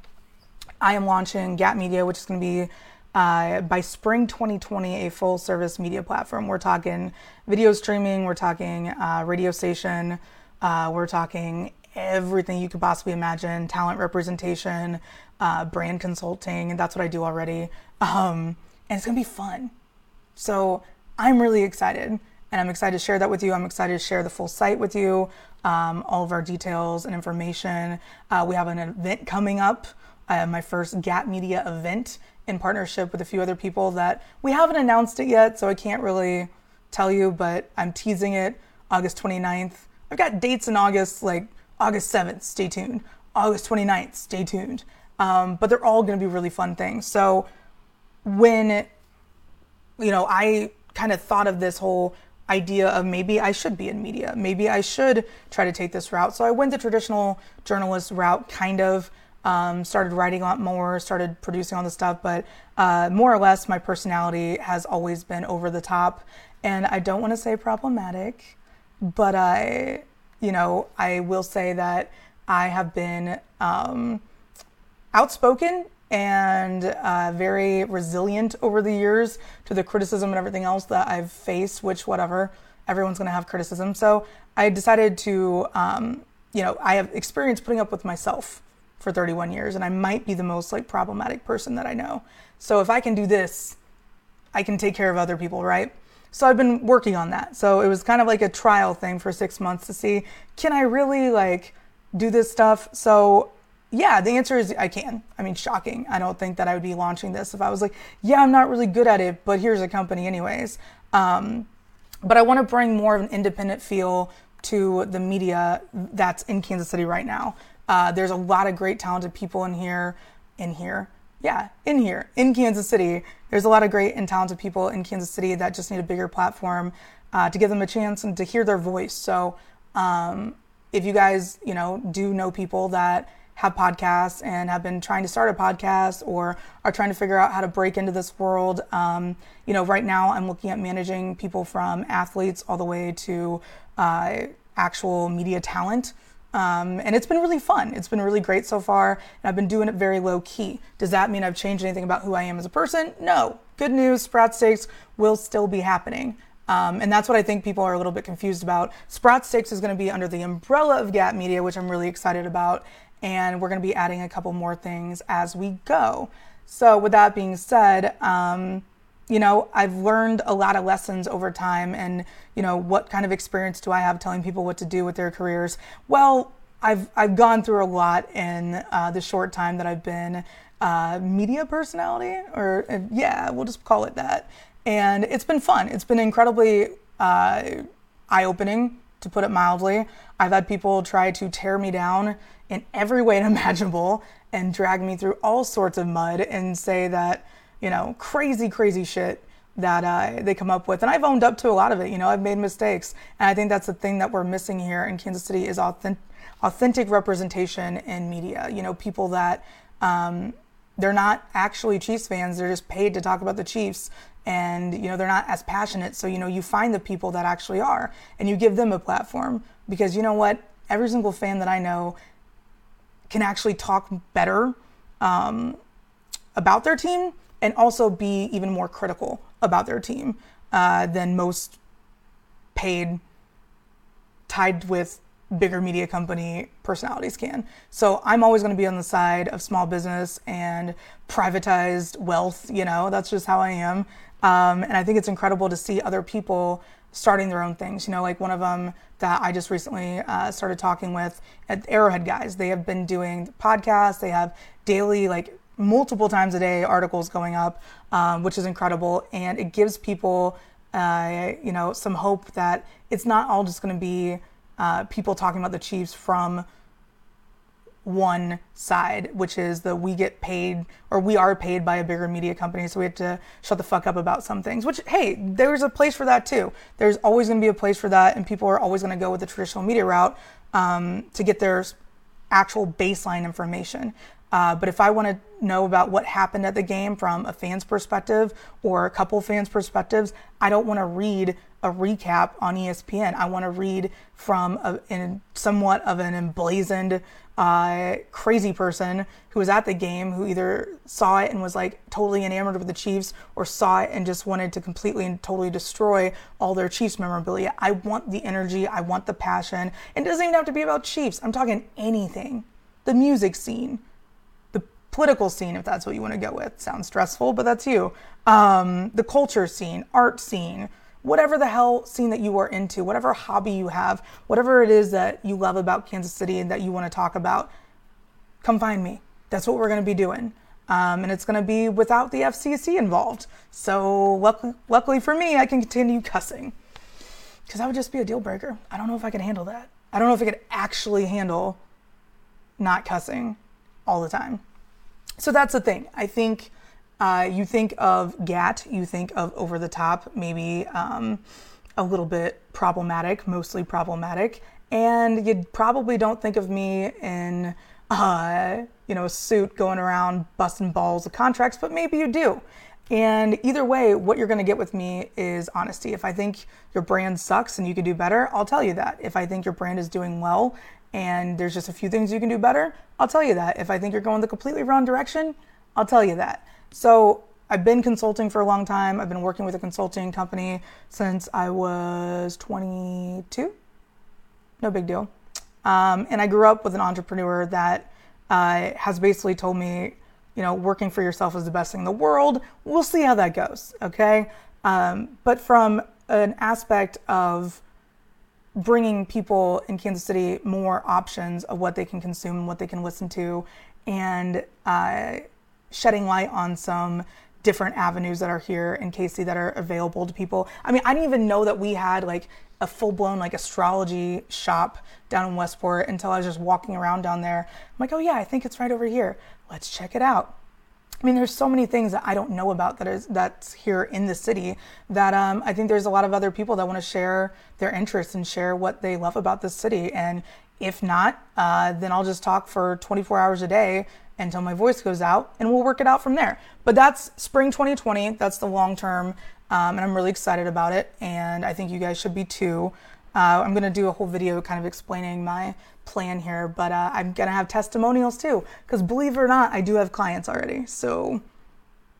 I am launching Gat Media, which is going to be uh, by spring 2020 a full service media platform. We're talking video streaming, we're talking uh, radio station, uh, we're talking everything you could possibly imagine talent representation, uh, brand consulting, and that's what I do already. Um, and it's gonna be fun. So I'm really excited, and I'm excited to share that with you. I'm excited to share the full site with you, um, all of our details and information. Uh, we have an event coming up, uh, my first Gat Media event in partnership with a few other people that we haven't announced it yet, so I can't really tell you, but I'm teasing it August 29th. I've got dates in August, like August 7th, stay tuned. August 29th, stay tuned. Um, but they're all going to be really fun things. So when, you know, I kind of thought of this whole idea of maybe I should be in media, maybe I should try to take this route. So I went the traditional journalist route, kind of. Um, started writing a lot more, started producing all the stuff, but uh, more or less, my personality has always been over the top. And I don't want to say problematic, but I you know, I will say that I have been um, outspoken and uh, very resilient over the years to the criticism and everything else that I've faced, which, whatever, everyone's going to have criticism. So I decided to, um, you know, I have experience putting up with myself for 31 years, and I might be the most like problematic person that I know. So if I can do this, I can take care of other people, right? So I've been working on that. So it was kind of like a trial thing for six months to see can I really like do this stuff? So yeah, the answer is I can. I mean, shocking. I don't think that I would be launching this if I was like, yeah, I'm not really good at it, but here's a company anyways. Um, but I want to bring more of an independent feel to the media that's in Kansas City right now. Uh, there's a lot of great talented people in here, in here, yeah, in here, in Kansas City. There's a lot of great and talented people in Kansas City that just need a bigger platform uh, to give them a chance and to hear their voice. So, um, if you guys, you know, do know people that have podcasts and have been trying to start a podcast or are trying to figure out how to break into this world, um, you know, right now I'm looking at managing people from athletes all the way to uh, actual media talent. Um, and it's been really fun. It's been really great so far. And I've been doing it very low key. Does that mean I've changed anything about who I am as a person? No. Good news, Sprout Steaks will still be happening. Um, and that's what I think people are a little bit confused about. Sprout Steaks is going to be under the umbrella of Gat Media, which I'm really excited about. And we're going to be adding a couple more things as we go. So, with that being said, um, you know, I've learned a lot of lessons over time and, you know, what kind of experience do I have telling people what to do with their careers? Well, I've, I've gone through a lot in uh, the short time that I've been uh, media personality, or uh, yeah, we'll just call it that. and it's been fun. It's been incredibly uh, eye opening, to put it mildly. I've had people try to tear me down in every way imaginable and drag me through all sorts of mud and say that, you know, crazy, crazy shit that uh, they come up with. And I've owned up to a lot of it. You know, I've made mistakes. And I think that's the thing that we're missing here in Kansas City is authentic, authentic representation in media. You know, people that um, they're not actually Chiefs fans. They're just paid to talk about the Chiefs. And, you know, they're not as passionate. So, you know, you find the people that actually are and you give them a platform because you know what? Every single fan that I know can actually talk better um, about their team and also be even more critical about their team uh, than most paid, tied with bigger media company personalities can. So I'm always going to be on the side of small business and privatized wealth. You know, that's just how I am. Um, and I think it's incredible to see other people starting their own things. You know, like one of them that I just recently uh, started talking with at Arrowhead guys. They have been doing podcasts. They have daily, like multiple times a day, articles going up, um, which is incredible. And it gives people, uh, you know, some hope that it's not all just going to be uh, people talking about the Chiefs from one side, which is the we get paid or we are paid by a bigger media company, so we have to shut the fuck up about some things. Which, hey, there's a place for that too. There's always going to be a place for that, and people are always going to go with the traditional media route um, to get their actual baseline information. Uh, but if I want to know about what happened at the game from a fan's perspective or a couple fans' perspectives, I don't want to read a recap on ESPN. I want to read from a, in somewhat of an emblazoned uh, crazy person who was at the game who either saw it and was like totally enamored with the Chiefs or saw it and just wanted to completely and totally destroy all their Chiefs memorabilia. I want the energy, I want the passion. And it doesn't even have to be about Chiefs. I'm talking anything. The music scene, political scene, if that's what you want to go with. Sounds stressful, but that's you. Um, the culture scene, art scene, whatever the hell scene that you are into, whatever hobby you have, whatever it is that you love about Kansas City and that you want to talk about, come find me. That's what we're going to be doing. Um, and it's going to be without the FCC involved. So, luckily, luckily for me, I can continue cussing because that would just be a deal breaker. I don't know if I could handle that. I don't know if I could actually handle not cussing all the time. So, that's the thing. I think uh, you think of GAT, you think of over the top, maybe um, a little bit problematic, mostly problematic, and you probably don't think of me in uh, you know a suit going around busting balls of contracts, but maybe you do. And either way, what you're going to get with me is honesty. If I think your brand sucks and you could do better, I'll tell you that. If I think your brand is doing well and there's just a few things you can do better, I'll tell you that. If I think you're going the completely wrong direction, I'll tell you that. So I've been consulting for a long time. I've been working with a consulting company since I was 22. No big deal. Um, and I grew up with an entrepreneur that uh, has basically told me, you know, working for yourself is the best thing in the world. We'll see how that goes, okay? Um, but from an aspect of bringing people in Kansas City more options of what they can consume, what they can listen to, and uh, shedding light on some different avenues that are here in KC that are available to people. I mean, I didn't even know that we had like a full blown like astrology shop down in Westport until I was just walking around down there. I'm like, oh yeah, I think it's right over here. Let's check it out. I mean, there's so many things that I don't know about that is that's here in the city that um, I think there's a lot of other people that want to share their interests and share what they love about this city. And if not, uh, then I'll just talk for 24 hours a day until my voice goes out and we'll work it out from there. But that's spring 2020. That's the long term. Um, and I'm really excited about it. And I think you guys should be too. Uh, I'm to do a whole video kind of explaining my plan here, but uh, I'm to have testimonials too. Because believe it or not, I do have clients already. So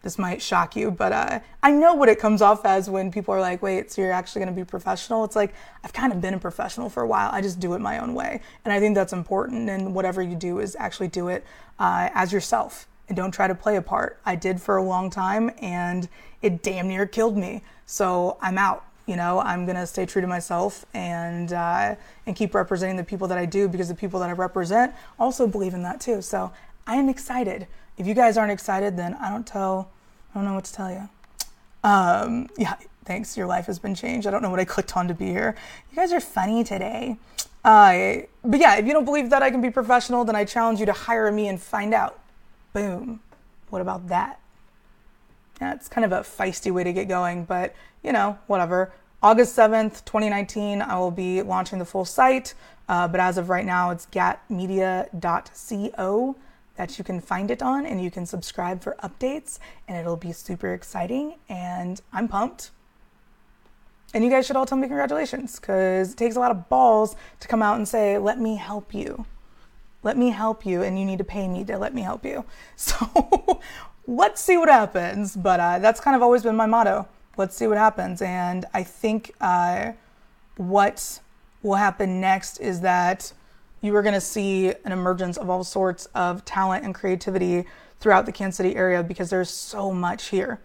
this might shock you, but uh, I know what it comes off as when people are like, wait, so you're actually to be professional? It's like, I've kind of been a professional for a while. I just do it my own way. And I think that's important. And whatever you do is actually do it uh, as yourself and don't try to play a part. I did for a long time and it damn near killed me. So I'm out. You know, I'm gonna stay true to myself and uh, and keep representing the people that I do because the people that I represent also believe in that too. So I am excited if you guys aren't excited, then I don't tell, I don't know what to tell you. Um, yeah, thanks. Your life has been changed. I don't know what I clicked on to be here. You guys are funny today. Uh, but yeah, if you don't believe that I can be professional, then I challenge you to hire me and find out. Boom. What about that? It's kind of a feisty way to get going, but you know, whatever. August 7th, 2019, I will be launching the full site. Uh, but as of right now, it's gatmedia.co that you can find it on and you can subscribe for updates and it'll be super exciting and I'm pumped. And you guys should all tell me congratulations because it takes a lot of balls to come out and say, let me help you. Let me help you, and you need to pay me to let me help you. So let's see what happens. But uh, that's kind of always been my motto. Let's see what happens. And I think uh, what will happen next is that you are going to see an emergence of all sorts of talent and creativity throughout the Kansas City area because there's so much here.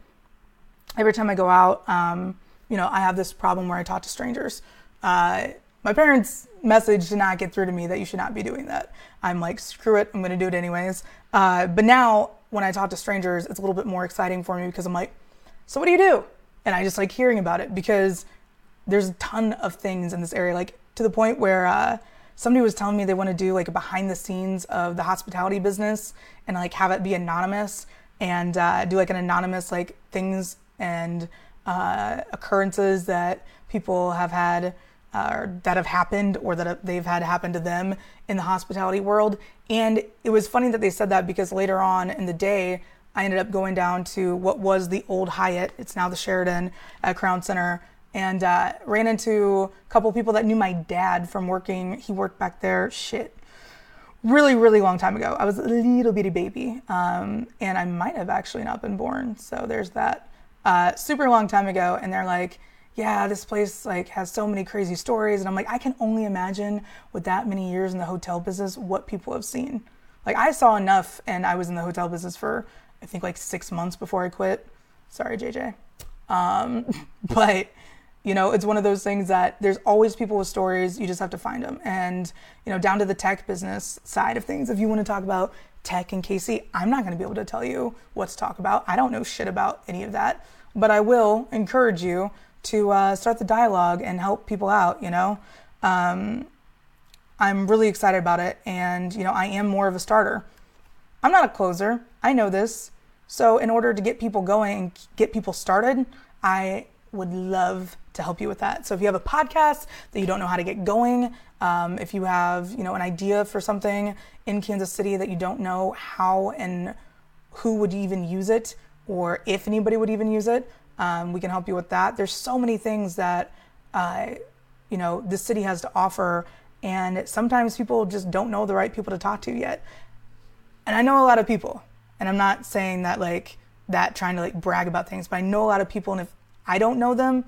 Every time I go out, um, you know, I have this problem where I talk to strangers. Uh, my parents' message did not get through to me that you should not be doing that. I'm like, screw it, I'm going to do it anyways. Uh, but now, when I talk to strangers, it's a little bit more exciting for me because I'm like, so what do you do? And I just like hearing about it because there's a ton of things in this area, like to the point where uh, somebody was telling me they want to do like a behind the scenes of the hospitality business and like have it be anonymous and uh, do like an anonymous like things and uh, occurrences that people have had uh, that have happened or that they've had happen to them in the hospitality world. And it was funny that they said that because later on in the day, I ended up going down to what was the old Hyatt. It's now the Sheraton at Crown Center. And uh, ran into a couple people that knew my dad from working. He worked back there. Shit. Really, really long time ago. I was a little bitty baby. Um, and I might have actually not been born. So there's that. Uh, super long time ago. And they're like, yeah, this place like has so many crazy stories. And I'm like, I can only imagine with that many years in the hotel business what people have seen. Like I saw enough and I was in the hotel business for I think like six months before I quit. Sorry, JJ. Um, but you know, it's one of those things that there's always people with stories. You just have to find them. And you know, down to the tech business side of things, if you want to talk about tech and KC, I'm not going to be able to tell you what to talk about. I don't know shit about any of that, but I will encourage you to uh, start the dialogue and help people out. You know, um, I'm really excited about it, and you know, I am more of a starter. I'm not a closer. I know this. So, in order to get people going and get people started, I would love to help you with that. So, if you have a podcast that you don't know how to get going, um, if you have you know an idea for something in Kansas City that you don't know how and who would even use it, or if anybody would even use it, um, we can help you with that. There's so many things that uh, you know the city has to offer, and sometimes people just don't know the right people to talk to yet. And I know a lot of people, and I'm not saying that like that trying to like brag about things, but I know a lot of people, and if I don't know them,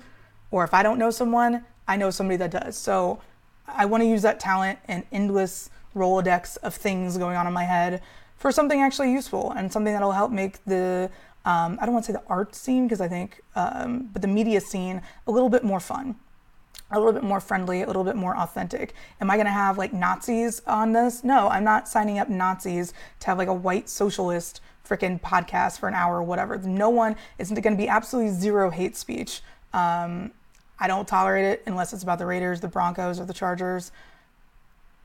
or if I don't know someone, I know somebody that does. So I want to use that talent and endless Rolodex of things going on in my head for something actually useful and something that'll help make the um, I don't want to say the art scene because I think, um, but the media scene a little bit more fun, a little bit more friendly, a little bit more authentic. Am I going to have like Nazis on this? No, I'm not signing up Nazis to have like a white socialist freaking podcast for an hour or whatever. No one, it's going to be absolutely zero hate speech. Um, I don't tolerate it unless it's about the Raiders, the Broncos, or the Chargers.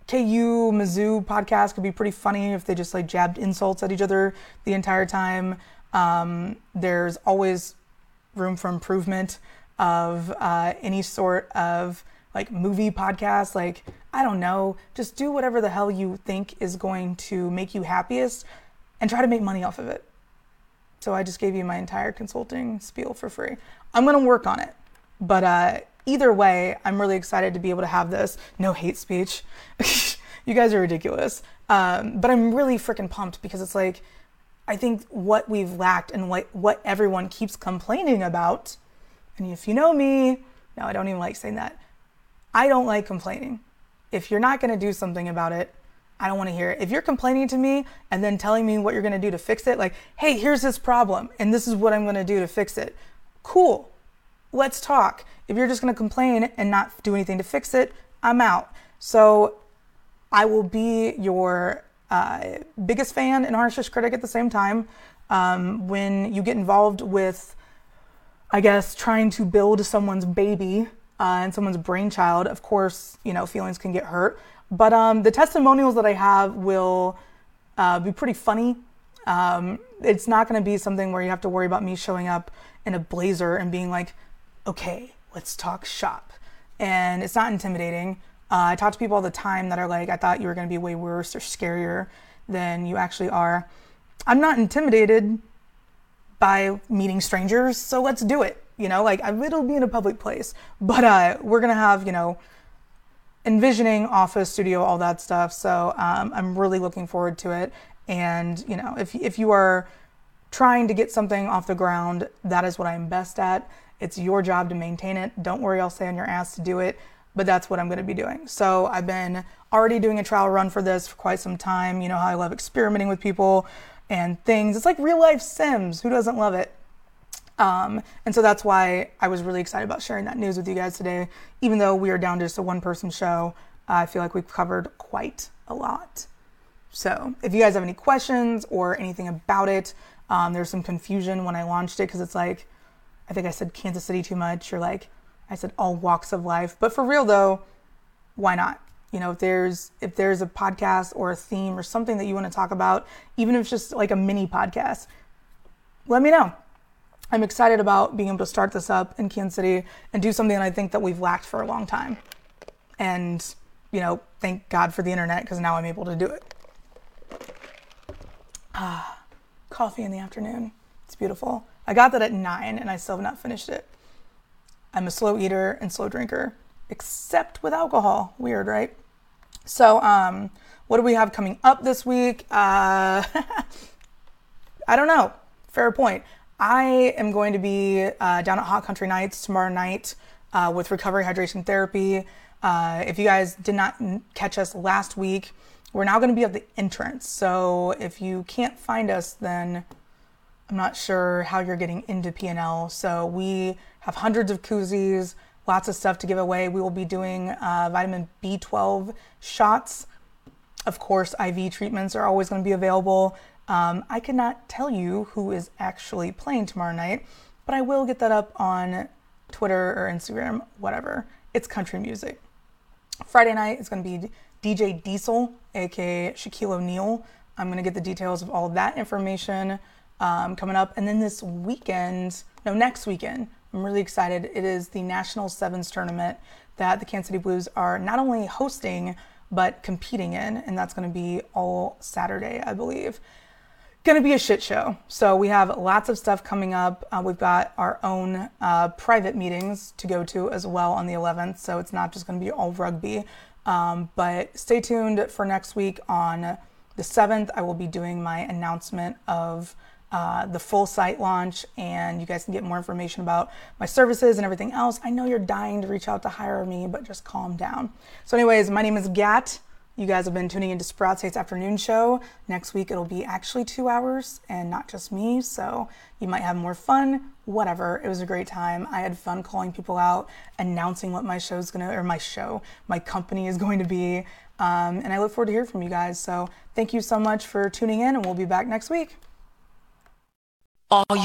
KU Mizzou podcast could be pretty funny if they just like jabbed insults at each other the entire time. Um, there's always room for improvement of uh, any sort of like movie podcast. Like, I don't know, just do whatever the hell you think is going to make you happiest and try to make money off of it. So I just gave you my entire consulting spiel for free. I'm going to work on it. But uh, either way, I'm really excited to be able to have this. No hate speech. you guys are ridiculous. Um, but I'm really freaking pumped because it's like, I think what we've lacked and what, what everyone keeps complaining about, and if you know me, no, I don't even like saying that. I don't like complaining. If you're not going to do something about it, I don't want to hear it. If you're complaining to me and then telling me what you're going to do to fix it, like, hey, here's this problem and this is what I'm going to do to fix it, cool. Let's talk. If you're just going to complain and not do anything to fix it, I'm out. So I will be your uh, biggest fan and harshest critic at the same time. Um, when you get involved with I guess, trying to build someone's baby uh, and someone's brainchild, of course, you know, feelings can get hurt. But um, the testimonials that I have will uh, be pretty funny. Um, it's not going to be something where you have to worry about me showing up in a blazer and being like, okay, let's talk shop. And it's not intimidating. Uh, I talk to people all the time that are like, I thought you were going to be way worse or scarier than you actually are. I'm not intimidated by meeting strangers, so let's do it. You know, like it'll be in a public place, but uh, we're gonna have you know envisioning office studio all that stuff so um, i'm really looking forward to it and you know if, if you are trying to get something off the ground that is what i'm best at it's your job to maintain it don't worry i'll stay on your ass to do it but that's what i'm going to be doing. So i've been already doing a trial run for this for quite some time. You know how i love experimenting with people and things. It's like real life sims. Who doesn't love it? Um, and so that's why I was really excited about sharing that news with you guys today. Even though we are down to just a one person show, I feel like we've covered quite a lot. So if you guys have any questions or anything about it, um, there's some confusion when I launched it because it's like, I think I said Kansas City too much, or like I said all walks of life. But for real though, why not? You know, if there's if there's a podcast or a theme or something that you want to talk about, even if it's just like a mini podcast, let me know. I'm excited about being able to start this up in Kansas City and do something that I think that we've lacked for a long time. And, you know, thank God for the internet because now I'm able to do it. Ah, coffee in the afternoon. It's beautiful. I got that at nine and I still have not finished it. I'm a slow eater and slow drinker, except with alcohol. Weird, right? So, um, what do we have coming up this week? Uh, I don't know. Fair point. I am going to be uh, down at Hot Country Nights tomorrow night uh, with Recovery Hydration Therapy. Uh, if you guys did not catch us last week, we're now going to be at the entrance. So if you can't find us, then I'm not sure how you're getting into PNL. So we have hundreds of koozies, lots of stuff to give away. We will be doing uh, vitamin B12 shots. Of course, IV treatments are always going to be available. Um, I cannot tell you who is actually playing tomorrow night, but I will get that up on Twitter or Instagram, whatever. It's country music. Friday night is going to be DJ Diesel, aka Shaquille O'Neal. I'm going to get the details of all of that information um, coming up. And then this weekend, no, next weekend, I'm really excited. It is the National Sevens tournament that the Kansas City Blues are not only hosting, but competing in. And that's going to be all Saturday, I believe going to be a shit show. So we have lots of stuff coming up. Uh, we've got our own uh, private meetings to go to as well on the 11th. So it's not just going to be all rugby. Um, but stay tuned for next week on the 7th. I will be doing my announcement of uh, the full site launch, and you guys can get more information about my services and everything else. I know you're dying to reach out to hire me, but just calm down. So, anyways, my name is Gat. You guys have been tuning into Sprout State's afternoon show. Next week it'll be actually two hours and not just me, so you might have more fun. Whatever. It was a great time. I had fun calling people out, announcing what my show's gonna, or my show, my company is going to be. Um, and I look forward to hearing from you guys. So thank you so much for tuning in, and we'll be back next week. Are you